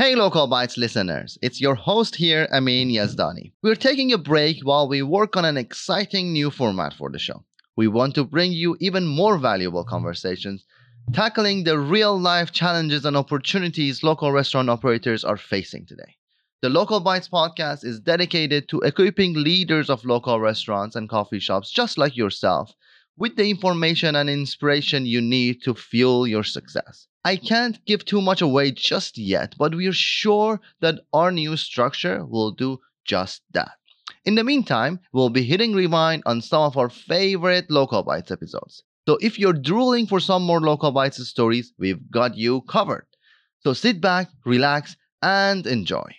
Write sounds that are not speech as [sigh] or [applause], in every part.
Hey, Local Bites listeners, it's your host here, Amin Yazdani. We're taking a break while we work on an exciting new format for the show. We want to bring you even more valuable conversations, tackling the real life challenges and opportunities local restaurant operators are facing today. The Local Bites podcast is dedicated to equipping leaders of local restaurants and coffee shops just like yourself with the information and inspiration you need to fuel your success. I can't give too much away just yet, but we're sure that our new structure will do just that. In the meantime, we'll be hitting rewind on some of our favorite Local Bites episodes. So if you're drooling for some more Local Bites stories, we've got you covered. So sit back, relax, and enjoy.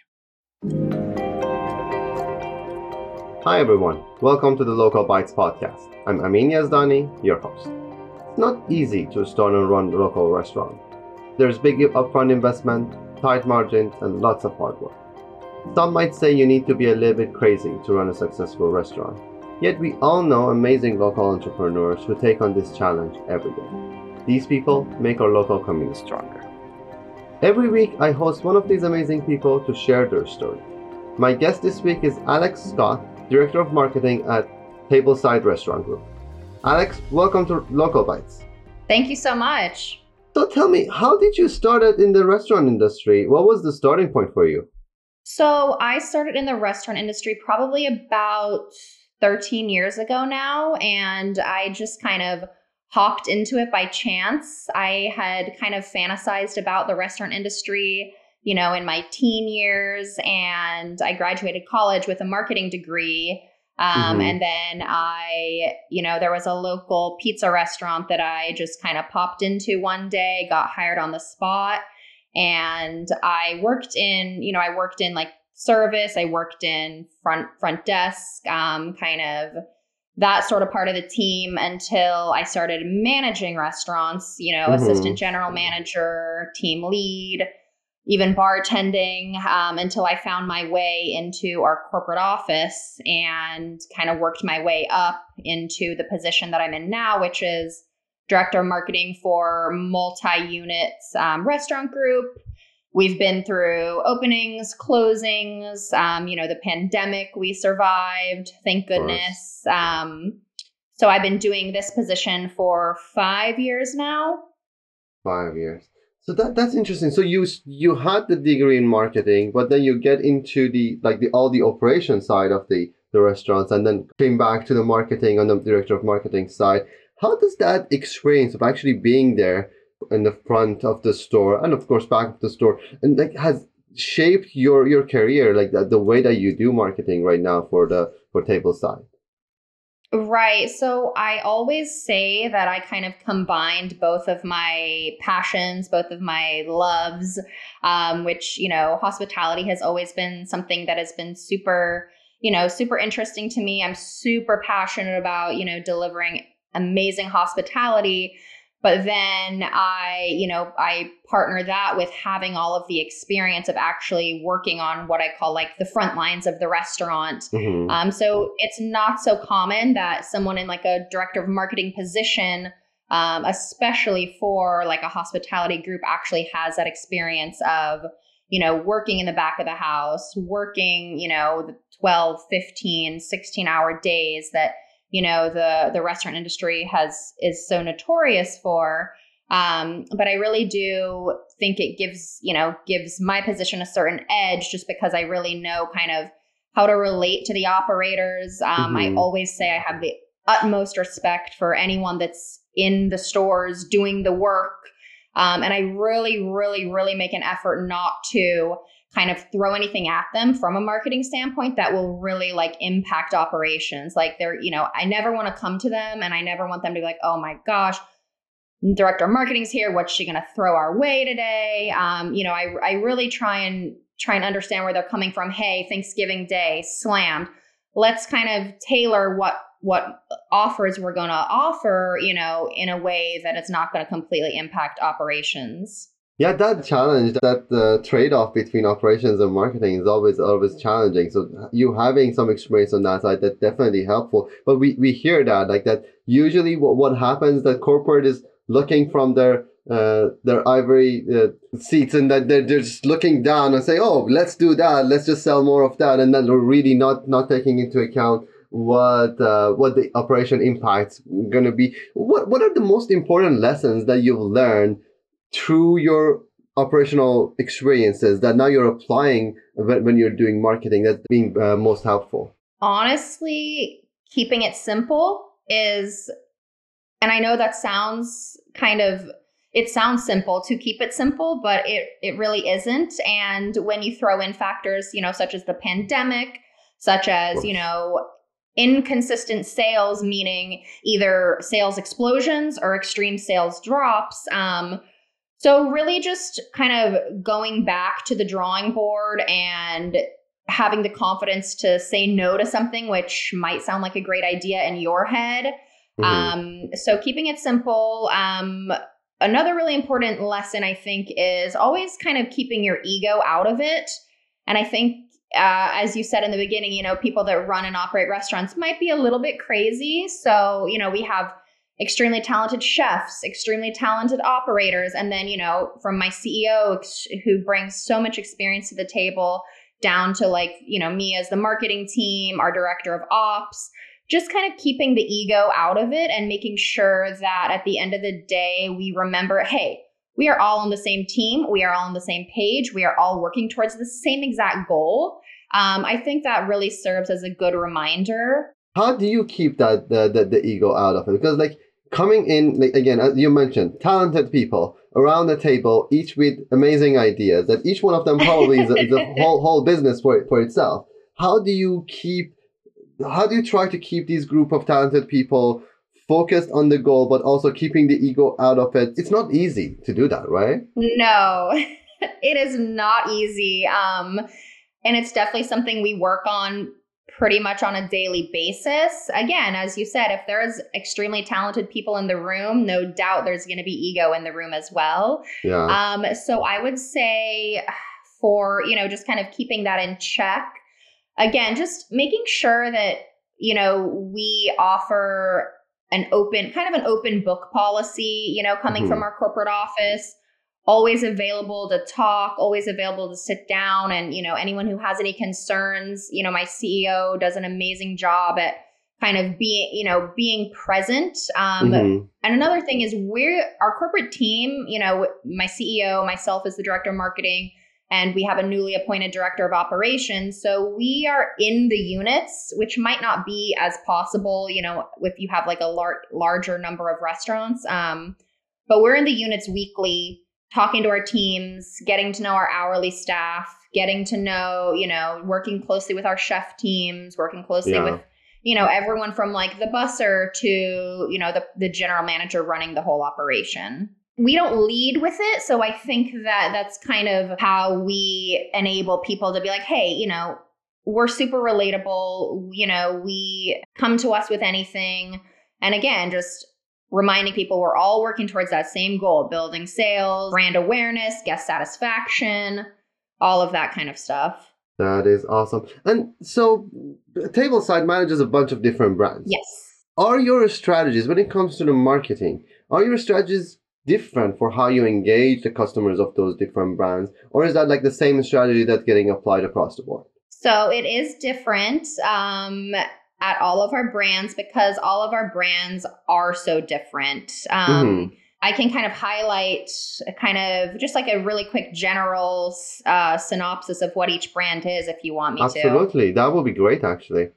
Hi everyone, welcome to the Local Bites podcast. I'm Amin Yazdani, your host. It's not easy to start and run a local restaurant. There's big upfront investment, tight margins, and lots of hard work. Some might say you need to be a little bit crazy to run a successful restaurant. Yet we all know amazing local entrepreneurs who take on this challenge every day. These people make our local community stronger. Every week I host one of these amazing people to share their story. My guest this week is Alex Scott, Director of Marketing at Tableside Restaurant Group. Alex, welcome to Local Bites. Thank you so much. So tell me, how did you start it in the restaurant industry? What was the starting point for you? So I started in the restaurant industry probably about 13 years ago now, and I just kind of hopped into it by chance. I had kind of fantasized about the restaurant industry you know, in my teen years, and I graduated college with a marketing degree. Um, mm-hmm. And then I, you know, there was a local pizza restaurant that I just kind of popped into one day, got hired on the spot. And I worked in, you know, I worked in like service, I worked in front front desk, um, kind of that sort of part of the team until I started managing restaurants, you know, mm-hmm. assistant general manager, team lead even bartending um, until I found my way into our corporate office and kind of worked my way up into the position that I'm in now, which is director of marketing for multi units um, restaurant group. We've been through openings, closings, um, you know, the pandemic we survived, thank goodness. Um, so I've been doing this position for five years now. Five years. So that that's interesting. So you you had the degree in marketing, but then you get into the like the all the operation side of the the restaurants, and then came back to the marketing on the director of marketing side. How does that experience of actually being there in the front of the store and of course back of the store and like has shaped your your career like the, the way that you do marketing right now for the for Tableside? Right. So I always say that I kind of combined both of my passions, both of my loves, um, which, you know, hospitality has always been something that has been super, you know, super interesting to me. I'm super passionate about, you know, delivering amazing hospitality. But then I, you know, I partner that with having all of the experience of actually working on what I call like the front lines of the restaurant. Mm-hmm. Um, so it's not so common that someone in like a director of marketing position, um, especially for like a hospitality group, actually has that experience of, you know, working in the back of the house, working, you know, the 12, 15, 16 hour days that you know the the restaurant industry has is so notorious for um, but I really do think it gives you know gives my position a certain edge just because I really know kind of how to relate to the operators. Um, mm-hmm. I always say I have the utmost respect for anyone that's in the stores doing the work. Um, and I really, really, really make an effort not to kind of throw anything at them from a marketing standpoint that will really like impact operations. Like they're, you know, I never want to come to them and I never want them to be like, oh my gosh, director of marketing's here. What's she going to throw our way today? Um, you know, I, I really try and try and understand where they're coming from. Hey, Thanksgiving Day slammed. Let's kind of tailor what what offers we're going to offer, you know, in a way that it's not going to completely impact operations. Yeah, that challenge, that uh, trade-off between operations and marketing is always always challenging. So you having some experience on that side, that's definitely helpful. But we, we hear that like that usually what, what happens that corporate is looking from their uh, their ivory uh, seats and that they're, they're just looking down and say, "Oh, let's do that. Let's just sell more of that," and then they're really not not taking into account what uh, what the operation impacts going to be. What what are the most important lessons that you've learned through your operational experiences that now you're applying when, when you're doing marketing that's being uh, most helpful? Honestly, keeping it simple is, and I know that sounds kind of it sounds simple to keep it simple, but it it really isn't. And when you throw in factors, you know, such as the pandemic, such as, you know, inconsistent sales, meaning either sales explosions or extreme sales drops, um, so, really, just kind of going back to the drawing board and having the confidence to say no to something which might sound like a great idea in your head. Mm-hmm. Um, so, keeping it simple. Um, another really important lesson, I think, is always kind of keeping your ego out of it. And I think, uh, as you said in the beginning, you know, people that run and operate restaurants might be a little bit crazy. So, you know, we have extremely talented chefs, extremely talented operators, and then, you know, from my CEO who brings so much experience to the table down to like, you know, me as the marketing team, our director of ops, just kind of keeping the ego out of it and making sure that at the end of the day, we remember, hey, we are all on the same team. We are all on the same page. We are all working towards the same exact goal. Um, I think that really serves as a good reminder. How do you keep that the, the, the ego out of it? Because like coming in again as you mentioned talented people around the table each with amazing ideas that each one of them probably is, a, is a [laughs] whole whole business for for itself. How do you keep how do you try to keep these group of talented people focused on the goal but also keeping the ego out of it? It's not easy to do that right? No. [laughs] It is not easy um and it's definitely something we work on pretty much on a daily basis. Again, as you said, if there's extremely talented people in the room, no doubt there's going to be ego in the room as well. Yeah. Um, so I would say for, you know, just kind of keeping that in check. Again, just making sure that, you know, we offer an open kind of an open book policy, you know, coming mm-hmm. from our corporate office always available to talk, always available to sit down. And, you know, anyone who has any concerns, you know, my CEO does an amazing job at kind of being, you know, being present. Um, mm-hmm. And another thing is we're our corporate team, you know, my CEO, myself as the director of marketing, and we have a newly appointed director of operations. So we are in the units, which might not be as possible, you know, if you have like a lar- larger number of restaurants. Um, but we're in the units weekly talking to our teams, getting to know our hourly staff, getting to know, you know, working closely with our chef teams, working closely yeah. with, you know, everyone from like the busser to, you know, the, the general manager running the whole operation. We don't lead with it. So I think that that's kind of how we enable people to be like, hey, you know, we're super relatable. You know, we come to us with anything. And again, just reminding people we're all working towards that same goal building sales, brand awareness, guest satisfaction, all of that kind of stuff. That is awesome. And so, Tableside manages a bunch of different brands. Yes. Are your strategies, when it comes to the marketing, are your strategies different for how you engage the customers of those different brands? Or is that like the same strategy that's getting applied across the board? So, it is different. Um, at all of our brands because all of our brands are so different. Um, mm-hmm. I can kind of highlight a kind of just like a really quick general uh, synopsis of what each brand is if you want me Absolutely. to. Absolutely. That would be great, actually.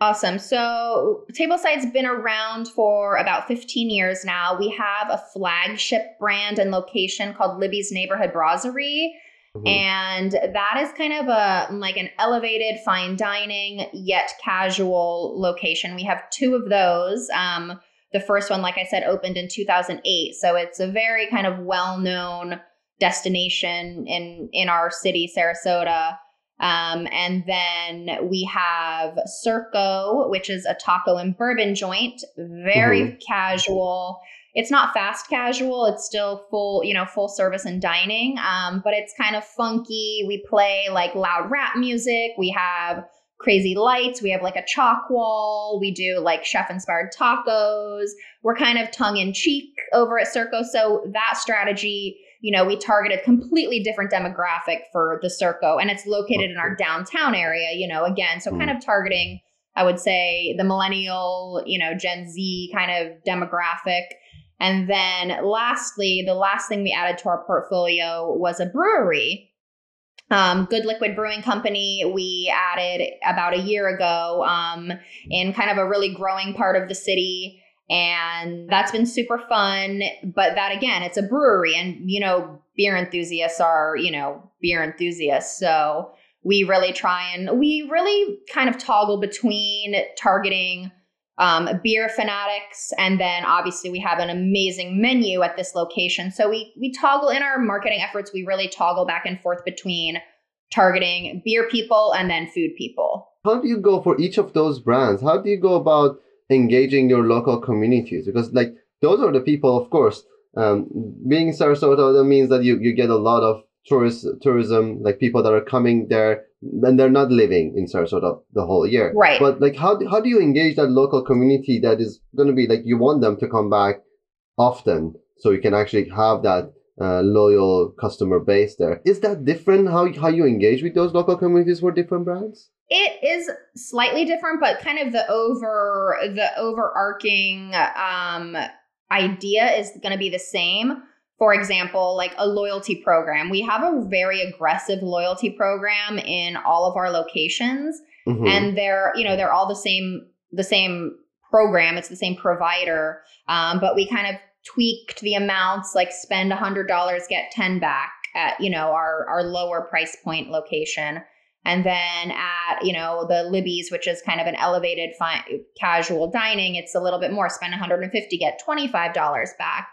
Awesome. So, Tableside's been around for about 15 years now. We have a flagship brand and location called Libby's Neighborhood Brasserie. Mm-hmm. And that is kind of a like an elevated fine dining yet casual location. We have two of those. Um, the first one, like I said, opened in 2008, so it's a very kind of well-known destination in in our city, Sarasota. Um, and then we have Circo, which is a taco and bourbon joint, very mm-hmm. casual it's not fast casual it's still full you know full service and dining um, but it's kind of funky we play like loud rap music we have crazy lights. We have like a chalk wall. We do like chef inspired tacos. We're kind of tongue in cheek over at Circo. So that strategy, you know, we target a completely different demographic for the Circo and it's located in our downtown area, you know, again, so kind of targeting, I would say, the millennial, you know, Gen Z kind of demographic. And then lastly, the last thing we added to our portfolio was a brewery. Um, Good Liquid Brewing Company, we added about a year ago um, in kind of a really growing part of the city. And that's been super fun. But that again, it's a brewery, and you know, beer enthusiasts are, you know, beer enthusiasts. So we really try and we really kind of toggle between targeting um, beer fanatics, and then obviously we have an amazing menu at this location. So we we toggle in our marketing efforts. We really toggle back and forth between targeting beer people and then food people. How do you go for each of those brands? How do you go about engaging your local communities? Because like those are the people, of course. Um, being Sarasota, that means that you, you get a lot of tourist tourism, like people that are coming there and they're not living in Sarasota the whole year. Right. But like, how, how do you engage that local community that is going to be like, you want them to come back often so you can actually have that uh, loyal customer base there. Is that different how, how you engage with those local communities for different brands? It is slightly different, but kind of the over the overarching um, idea is going to be the same for example, like a loyalty program. We have a very aggressive loyalty program in all of our locations mm-hmm. and they're, you know, they're all the same the same program, it's the same provider, um, but we kind of tweaked the amounts like spend $100 get 10 back at, you know, our our lower price point location. And then at, you know, the Libby's, which is kind of an elevated fi- casual dining, it's a little bit more. Spend 150, get $25 back.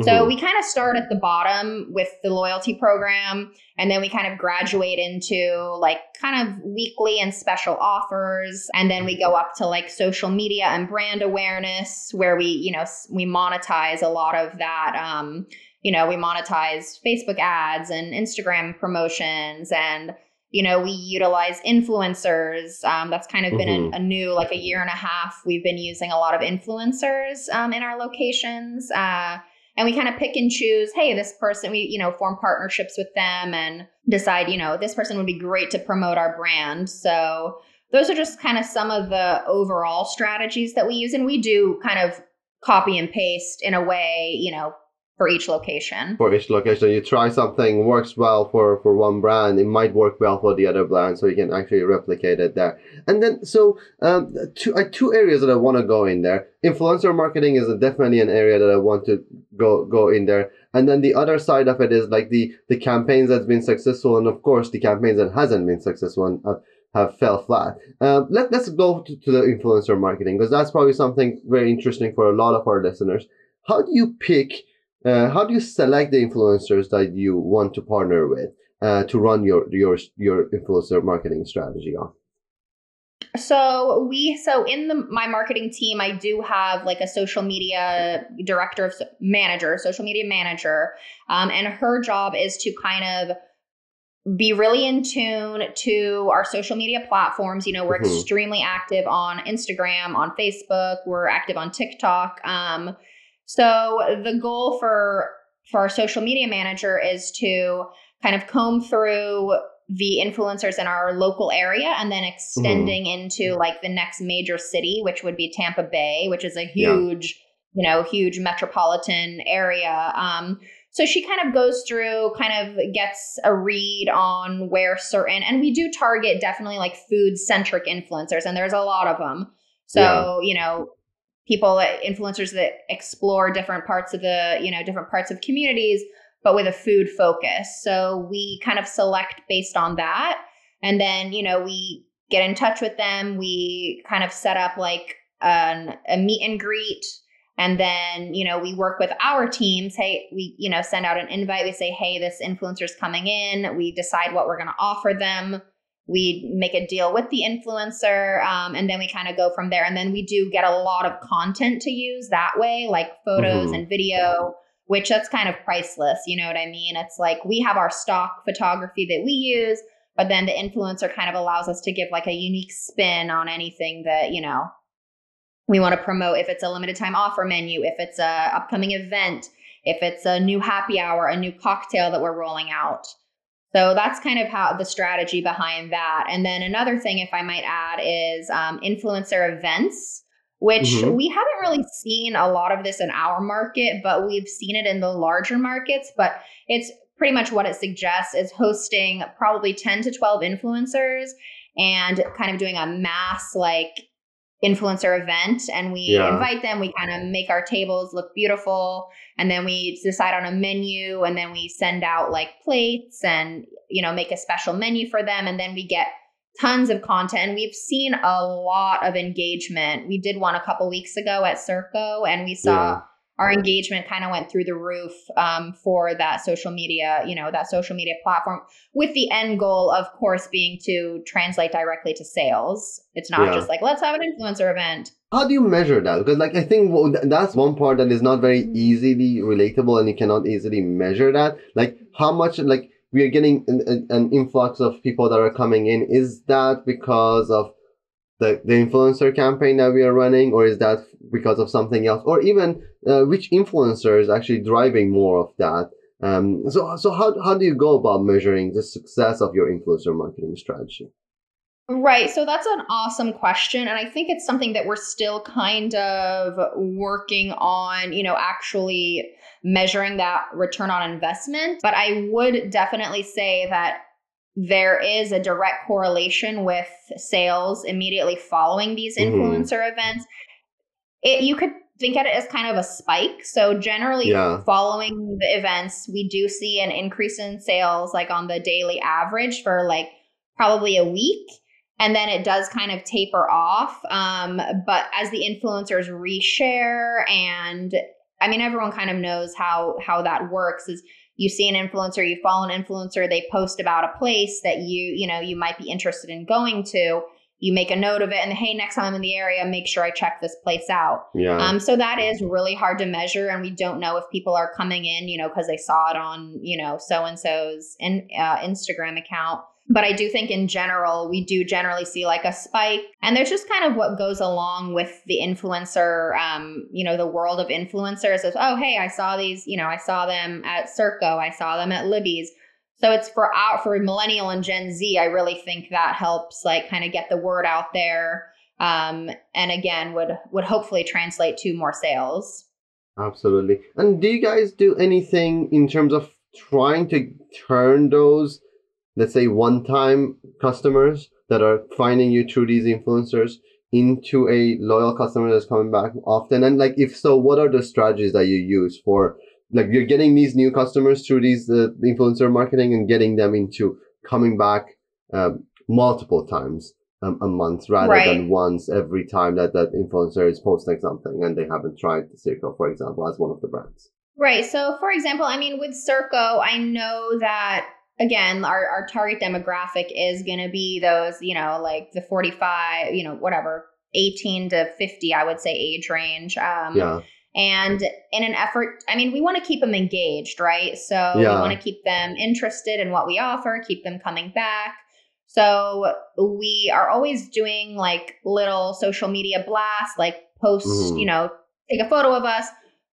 Mm-hmm. So we kind of start at the bottom with the loyalty program, and then we kind of graduate into like kind of weekly and special offers. And then we go up to like social media and brand awareness, where we, you know, we monetize a lot of that. Um, you know, we monetize Facebook ads and Instagram promotions and you know we utilize influencers um, that's kind of been mm-hmm. a, a, new like a year and a half we've been using a lot of influencers um, in our locations uh, and we kind of pick and choose hey this person we you know form partnerships with them and decide you know this person would be great to promote our brand. So those are just kind of some of the overall strategies that we use. And we do kind of copy and paste in a way you know for each location. For each location, you try something works well for for one brand, it might work well for the other brand, so you can actually replicate it there. And then, so um, two uh, two areas that I want to go in there. Influencer marketing is definitely an area that I want to go go in there. And then the other side of it is like the the campaigns that's been successful, and of course the campaigns that hasn't been successful. And, uh, have fell flat. Uh, let, let's go to, to the influencer marketing because that's probably something very interesting for a lot of our listeners. How do you pick uh, how do you select the influencers that you want to partner with uh, to run your your your influencer marketing strategy on? So we so in the my marketing team, I do have like a social media director of manager, social media manager, um, and her job is to kind of be really in tune to our social media platforms. You know, we're mm-hmm. extremely active on Instagram, on Facebook, we're active on TikTok. Um, so the goal for for our social media manager is to kind of comb through the influencers in our local area and then extending mm-hmm. into like the next major city which would be Tampa Bay which is a huge yeah. you know huge metropolitan area um so she kind of goes through kind of gets a read on where certain and we do target definitely like food centric influencers and there's a lot of them so yeah. you know people uh, influencers that explore different parts of the you know different parts of communities but with a food focus. So we kind of select based on that. And then you know we get in touch with them. We kind of set up like an, a meet and greet. And then you know we work with our teams. Hey we you know send out an invite. We say hey this influencer's coming in. We decide what we're going to offer them we make a deal with the influencer um, and then we kind of go from there and then we do get a lot of content to use that way like photos mm-hmm. and video which that's kind of priceless you know what i mean it's like we have our stock photography that we use but then the influencer kind of allows us to give like a unique spin on anything that, you know, we want to promote if it's a limited time offer menu, if it's a upcoming event, if it's a new happy hour, a new cocktail that we're rolling out. So that's kind of how the strategy behind that. And then another thing, if I might add, is um, influencer events, which mm-hmm. we haven't really seen a lot of this in our market, but we've seen it in the larger markets. But it's pretty much what it suggests is hosting probably 10 to 12 influencers and kind of doing a mass like influencer event and we yeah. invite them we kind of make our tables look beautiful and then we decide on a menu and then we send out like plates and you know make a special menu for them and then we get tons of content we've seen a lot of engagement we did one a couple weeks ago at circo and we saw yeah our engagement kind of went through the roof um, for that social media, you know, that social media platform, with the end goal, of course, being to translate directly to sales. It's not yeah. just like let's have an influencer event. How do you measure that? Because, like, I think that's one part that is not very easily relatable, and you cannot easily measure that. Like, how much, like, we are getting an, an influx of people that are coming in. Is that because of the, the influencer campaign that we are running or is that because of something else or even uh, which influencer is actually driving more of that um, so so how, how do you go about measuring the success of your influencer marketing strategy Right. So that's an awesome question. And I think it's something that we're still kind of working on, you know, actually measuring that return on investment. But I would definitely say that there is a direct correlation with sales immediately following these mm-hmm. influencer mm-hmm. events. It, you could think at it as kind of a spike. So generally yeah. following the events, we do see an increase in sales like on the daily average for like probably a week. And then it does kind of taper off. Um, but as the influencers reshare and I mean everyone kind of knows how how that works is you see an influencer, you follow an influencer, they post about a place that you, you know, you might be interested in going to. You make a note of it and hey, next time I'm in the area, make sure I check this place out. Yeah. Um, so that is really hard to measure, and we don't know if people are coming in, you know, because they saw it on, you know, so and so's in, uh, Instagram account but I do think in general, we do generally see like a spike. And there's just kind of what goes along with the influencer, um, you know, the world of influencers is, oh, hey, I saw these, you know, I saw them at Circo, I saw them at Libby's. So it's for out for millennial and Gen Z. I really think that helps like kind of get the word out there. Um, and again, would would hopefully translate to more sales. Absolutely. And do you guys do anything in terms of trying to turn those let's say one time customers that are finding you through these influencers into a loyal customer that's coming back often and like if so what are the strategies that you use for like you're getting these new customers through these uh, influencer marketing and getting them into coming back um, multiple times um, a month rather right. than once every time that that influencer is posting something and they haven't tried the Circo, for example, as one of the brands. Right. So, for example, I mean, with Circo, I know that again, our, our target demographic is going to be those, you know, like the 45, you know, whatever, 18 to 50, I would say age range. Um, yeah. And in an effort, I mean, we want to keep them engaged, right? So yeah. we want to keep them interested in what we offer, keep them coming back. So we are always doing like little social media blasts, like post, mm. you know, take a photo of us,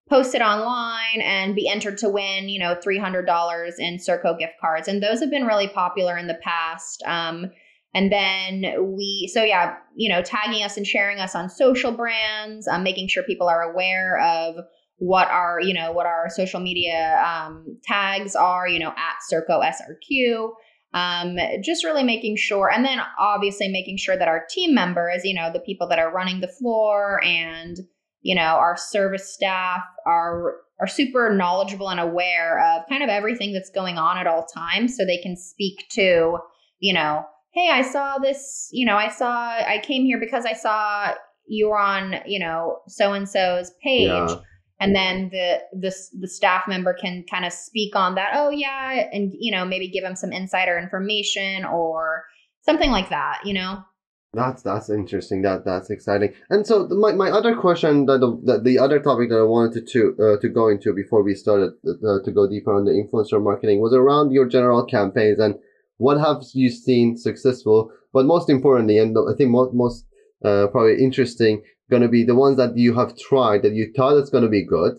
post it online and be entered to win, you know, $300 in Circo gift cards. And those have been really popular in the past. Um, and then we, so yeah, you know, tagging us and sharing us on social brands, um, making sure people are aware of what our, you know, what our social media um, tags are, you know, at Circo SRQ. Um, just really making sure, and then obviously making sure that our team members, you know, the people that are running the floor and you know, our service staff are are super knowledgeable and aware of kind of everything that's going on at all times so they can speak to, you know, hey, I saw this, you know, I saw I came here because I saw you were on, you know, so and so's page. Yeah. And then the the the staff member can kind of speak on that. Oh yeah, and you know maybe give them some insider information or something like that. You know. That's that's interesting. That that's exciting. And so the, my, my other question, that the, the, the other topic that I wanted to to, uh, to go into before we started uh, to go deeper on the influencer marketing was around your general campaigns and What have you seen successful? But most importantly, and I think most, most uh, probably interesting, going to be the ones that you have tried that you thought it's going to be good,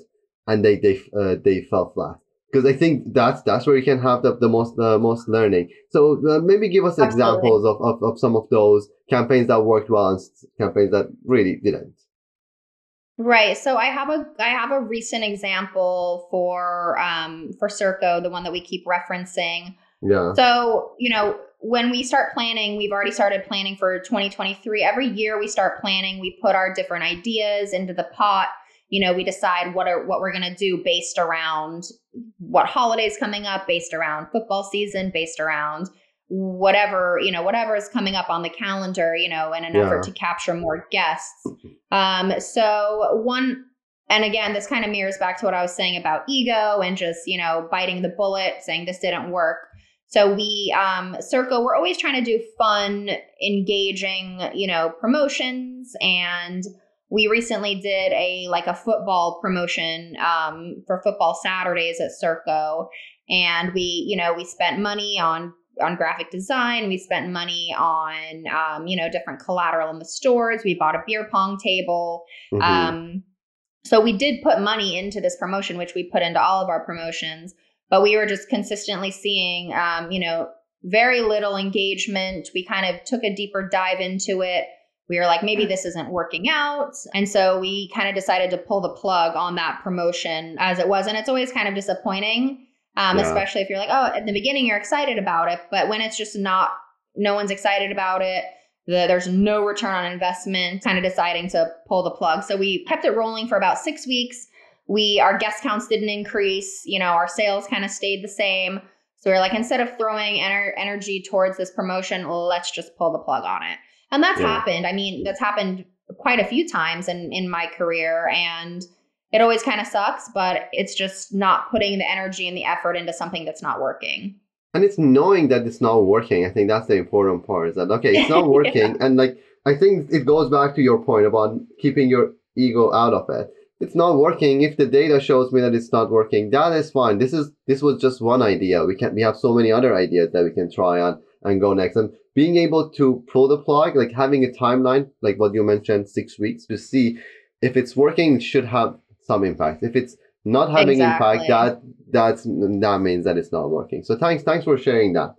and they they uh, they fell flat. Because I think that's that's where you can have the, the most the most learning. So uh, maybe give us Absolutely. examples of, of, of some of those campaigns that worked well and campaigns that really didn't. Right. So I have a I have a recent example for um for Circo, the one that we keep referencing. Yeah. So, you know, when we start planning, we've already started planning for 2023. Every year we start planning, we put our different ideas into the pot. You know, we decide what are what we're going to do based around what holidays coming up, based around football season, based around whatever you know whatever is coming up on the calendar you know in an Yeah. effort to capture more guests. Um so one and again this kind of mirrors back to what i was saying about ego and just you know biting the bullet saying this didn't work. So we um circo we're always trying to do fun engaging you know promotions and we recently did a like a football promotion um for football saturdays at circo and we you know we spent money on on graphic design. We spent money on, um, you know, different collateral in the stores. We bought a beer pong table. Mhm. Um, so we did put money into this promotion, which we put into all of our promotions, but we were just consistently seeing, um, you know, very little engagement. We kind of took a deeper dive into it. We were like, maybe this isn't working out. And so we kind of decided to pull the plug on that promotion as it was. And it's always kind of disappointing um, Yeah. especially if you're like, oh, at the beginning you're excited about it, but when it's just not, no one's excited about it. The, there's no return on investment. Kind of deciding to pull the plug. So we kept it rolling for about six weeks. We our guest counts didn't increase. You know, our sales kind of stayed the same. So we are like, instead of throwing ener- energy towards this promotion, let's just pull the plug on it. And that's Yeah. happened. I mean, that's happened quite a few times in in my career, and it always kind of sucks, but it's just not putting the energy and the effort into something that's not working. and it's knowing that it's not working. I think that's the important part. Is that okay? It's not [laughs] working, and like I think it goes back to your point about keeping your ego out of it. It's not working. If the data shows me that it's not working, that is fine. This is this was just one idea. We can we have so many other ideas that we can try on and go next. And being able to pull the plug, like having a timeline, like what you mentioned, six weeks to see if it's working, it should have some impact. If it's not having impact, Exactly. that that's that means that it's not working. So thanks thanks for sharing that.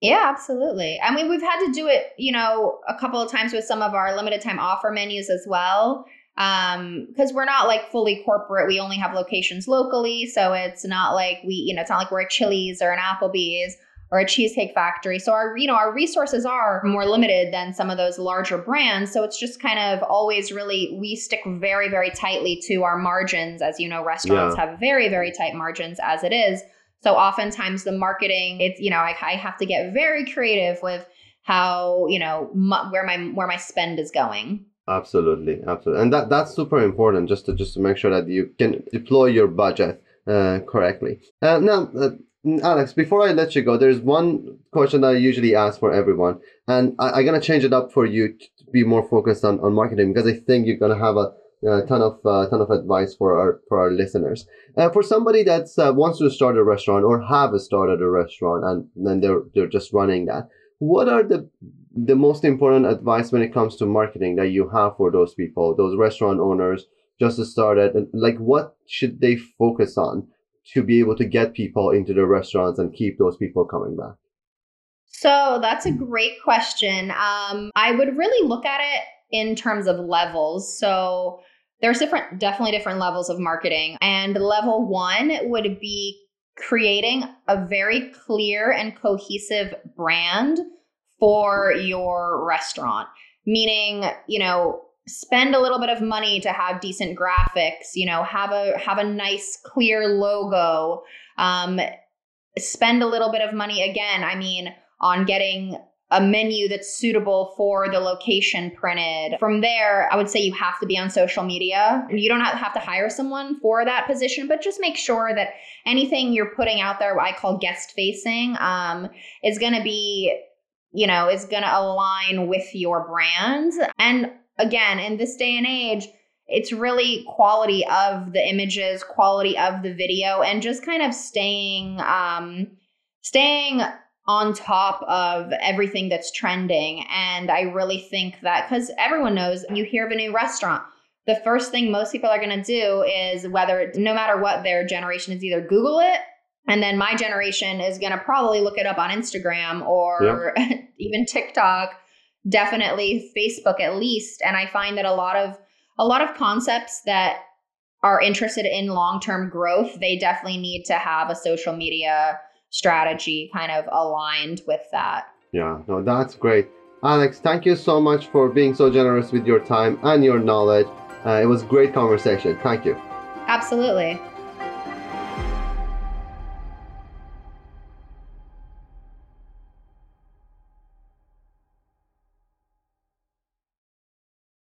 Yeah, absolutely. I mean, we've had to do it, you know, a couple of times with some of our limited time offer menus as well. Um, because we're not like fully corporate. We only have locations locally. So it's not like we, you know, it's not like we're a Chili's or an Applebee's or a cheesecake factory. So our, you know, our resources are more limited than some of those larger brands. So it's just kind of always really we stick very, very tightly to our margins. As you know, restaurants have very, very tight margins as it is. So oftentimes the marketing, it's you know, I, I have to get very creative with how you know mu- where my where my spend is going. Absolutely, absolutely, and that that's super important just to just to make sure that you can deploy your budget uh, correctly. Uh, now, uh, Alex, before I let you go, there's one question that I usually ask for everyone, and I, I'm gonna change it up for you to be more focused on, on marketing because I think you're gonna have a, a ton of uh, ton of advice for our for our listeners. Uh, for somebody that uh, wants to start a restaurant or have started a restaurant and then they're they're just running that, what are the the most important advice when it comes to marketing that you have for those people, those restaurant owners just started, and like what should they focus on to be able to get people into the restaurants and keep those people coming back? So that's a great question. Um, I would really look at it in terms of levels. So there's different, definitely different levels of marketing. And level one would be creating a very clear and cohesive brand for your restaurant, meaning, you know, spend a little bit of money to have decent graphics, you know, have a have a nice clear logo. Um, spend a little bit of money again, I mean, on getting a menu that's suitable for the location printed. From there, I would say you have to be on social media. You don't have to hire someone for that position, but just make sure that anything you're putting out there, what I call guest facing, um, is going to be, you know, is going to align with your brand. And again, in this day and age, it's really quality of the images, quality of the video, and just kind of staying, um, staying on top of everything that's trending. And I really think that because everyone knows you hear of a new restaurant, the first thing most people are going to do is whether, no matter what their generation is, either Google it. And then my generation is going to probably look it up on Instagram or yep. [laughs] even TikTok, definitely Facebook at least. And I find that a lot of a lot of concepts that are interested in long-term growth, they definitely need to have a social media strategy kind of aligned with that. Yeah, no, that's great. Alex, thank you so much for being so generous with your time and your knowledge. Uh, it was great conversation. Thank you. Absolutely.